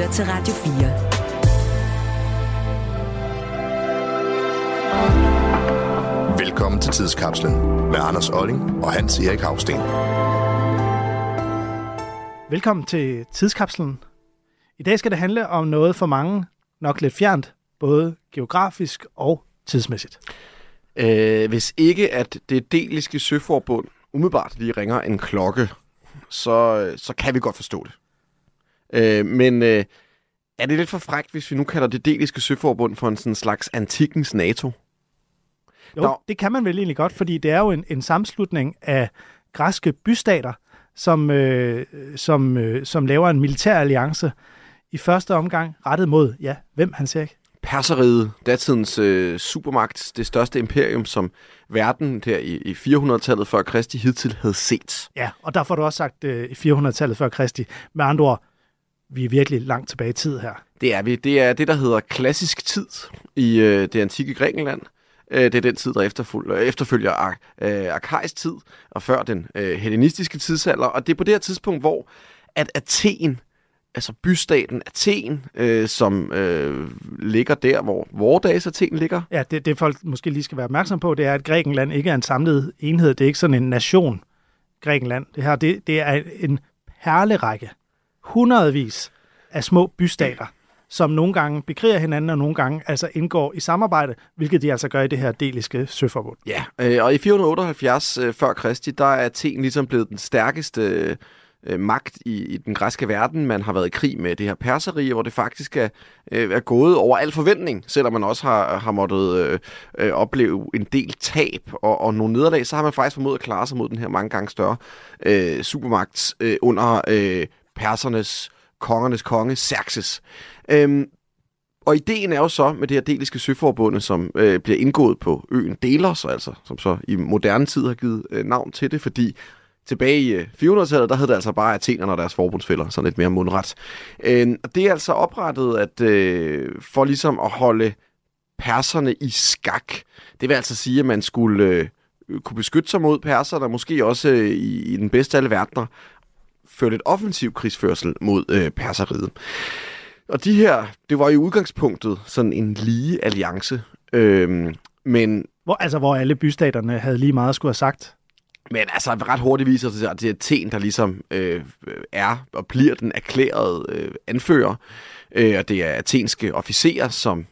lytter til Radio 4. Velkommen til Tidskapslen med Anders Olling og Hans Erik Havsten. Velkommen til Tidskapslen. I dag skal det handle om noget for mange nok lidt fjernt, både geografisk og tidsmæssigt. Øh, hvis ikke at det deliske søforbund umiddelbart lige ringer en klokke, så, så kan vi godt forstå det. Øh, men øh, er det lidt for frækt, hvis vi nu kalder det deliske søforbund for en sådan slags antikens NATO? Jo, Nå. det kan man vel egentlig godt, fordi det er jo en, en sammenslutning af græske bystater, som, øh, som, øh, som laver en militær alliance i første omgang rettet mod, ja, hvem han ser ikke? Perseriet, datidens øh, supermagt, det største imperium, som verden der i, i 400-tallet før Kristi hidtil havde set. Ja, og der får du også sagt øh, i 400-tallet før Kristi. Med andre ord, vi er virkelig langt tilbage i tid her. Det er vi. Det er det, der hedder klassisk tid i øh, det antikke Grækenland. Øh, det er den tid, der efterfølger, efterfølger ar, øh, arkaisk tid, og før den øh, hellenistiske tidsalder. Og det er på det her tidspunkt, hvor at Athen altså bystaten Athen, øh, som øh, ligger der, hvor vores dages Athen ligger. Ja, det, det folk måske lige skal være opmærksom på, det er, at Grækenland ikke er en samlet enhed. Det er ikke sådan en nation, Grækenland. Det her, det, det er en perlerække. Hundredvis af små bystater, som nogle gange bekriger hinanden, og nogle gange altså indgår i samarbejde, hvilket de altså gør i det her deliske søforbund. Ja, øh, og i 478 øh, før Kristi, der er Athen ligesom blevet den stærkeste øh, magt i, i den græske verden. Man har været i krig med det her perserige, hvor det faktisk er, øh, er gået over al forventning, selvom man også har, har måttet øh, øh, opleve en del tab og, og nogle nederlag, så har man faktisk formået at klare sig mod den her mange gange større øh, supermagt øh, under øh, persernes, kongernes konge, Xerxes. Øhm, og ideen er jo så med det her deliske søforbundet, som øh, bliver indgået på øen Delos, altså, som så i moderne tid har givet øh, navn til det, fordi tilbage i øh, 400-tallet, der hed det altså bare Athenerne og deres forbundsfælder, sådan lidt mere mundret. Øh, det er altså oprettet at, øh, for ligesom at holde perserne i skak. Det vil altså sige, at man skulle øh, kunne beskytte sig mod perserne, der måske også øh, i, i den bedste af alle verdener, føre lidt offensiv krigsførsel mod øh, perseriet. Og de her, det var i udgangspunktet sådan en lige alliance, øh, men... Hvor, altså, hvor alle bystaterne havde lige meget at skulle have sagt? Men altså ret hurtigt viser det sig, at det er Athen, der ligesom øh, er og bliver den erklærede øh, anfører. Øh, og det er athenske officerer, som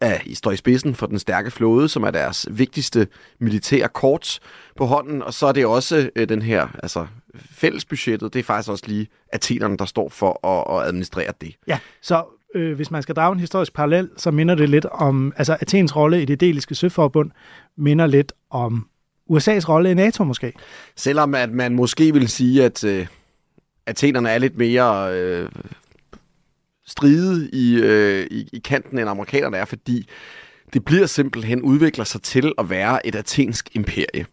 er, står i spidsen for den stærke flåde, som er deres vigtigste militære kort på hånden. Og så er det også øh, den her, altså fællesbudgettet, det er faktisk også lige athenerne, der står for at, at administrere det. Ja, så øh, hvis man skal drage en historisk parallel, så minder det lidt om, altså Athens rolle i det deliske søforbund minder lidt om USA's rolle i NATO måske? Selvom at man måske vil sige, at øh, Athenerne er lidt mere øh, stride i, øh, i, i kanten, end amerikanerne er, fordi det bliver simpelthen udvikler sig til at være et athensk imperie.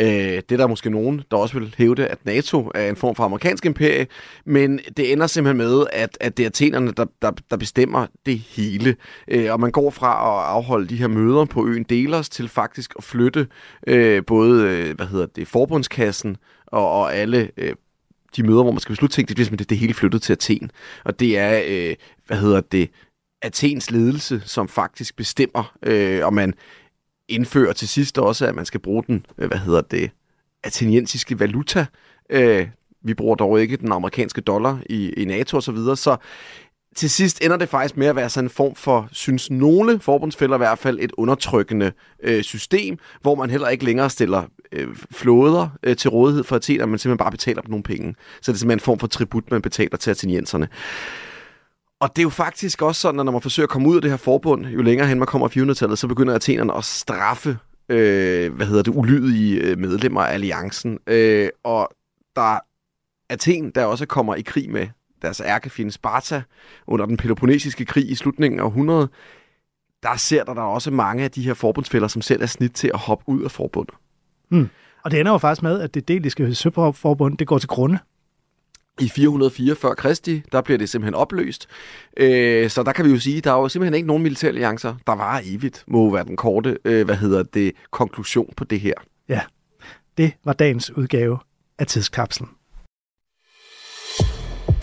Øh, det er der måske nogen, der også vil hævde, at NATO er en form for amerikansk imperie, men det ender simpelthen med, at, at det er athenerne, der, der, der bestemmer det hele. Øh, og man går fra at afholde de her møder på øen Delos til faktisk at flytte øh, både øh, hvad hedder det, forbundskassen og, og alle øh, de møder, hvor man skal beslutte ting, det bliver det, det hele flyttet til Athen. Og det er, øh, hvad hedder det, Athens ledelse, som faktisk bestemmer, øh, og man indfører til sidst også, at man skal bruge den, øh, hvad hedder det, ateniensiske valuta. Øh, vi bruger dog ikke den amerikanske dollar i, i NATO osv., så, videre, så til sidst ender det faktisk med at være sådan en form for, synes nogle forbundsfælder i hvert fald, et undertrykkende øh, system, hvor man heller ikke længere stiller øh, flåder øh, til rådighed for Athen, men simpelthen bare betaler dem nogle penge. Så det er simpelthen en form for tribut, man betaler til atenienserne. Og det er jo faktisk også sådan, at når man forsøger at komme ud af det her forbund, jo længere hen man kommer i 400-tallet, så begynder athenerne at straffe øh, hvad hedder det, ulydige øh, medlemmer af alliancen. Øh, og der Athen, der også kommer i krig med deres ærkefjende Sparta under den Peloponnesiske krig i slutningen af århundredet, der ser der, der også mange af de her forbundsfælder, som selv er snit til at hoppe ud af forbundet. Hmm. Og det ender jo faktisk med, at det deliske søforbund, det går til grunde. I 404 før Kristi, der bliver det simpelthen opløst. Øh, så der kan vi jo sige, der er jo simpelthen ikke nogen militære alliancer, der var evigt, må være den korte, øh, hvad hedder det, konklusion på det her. Ja, det var dagens udgave af Tidskapslen.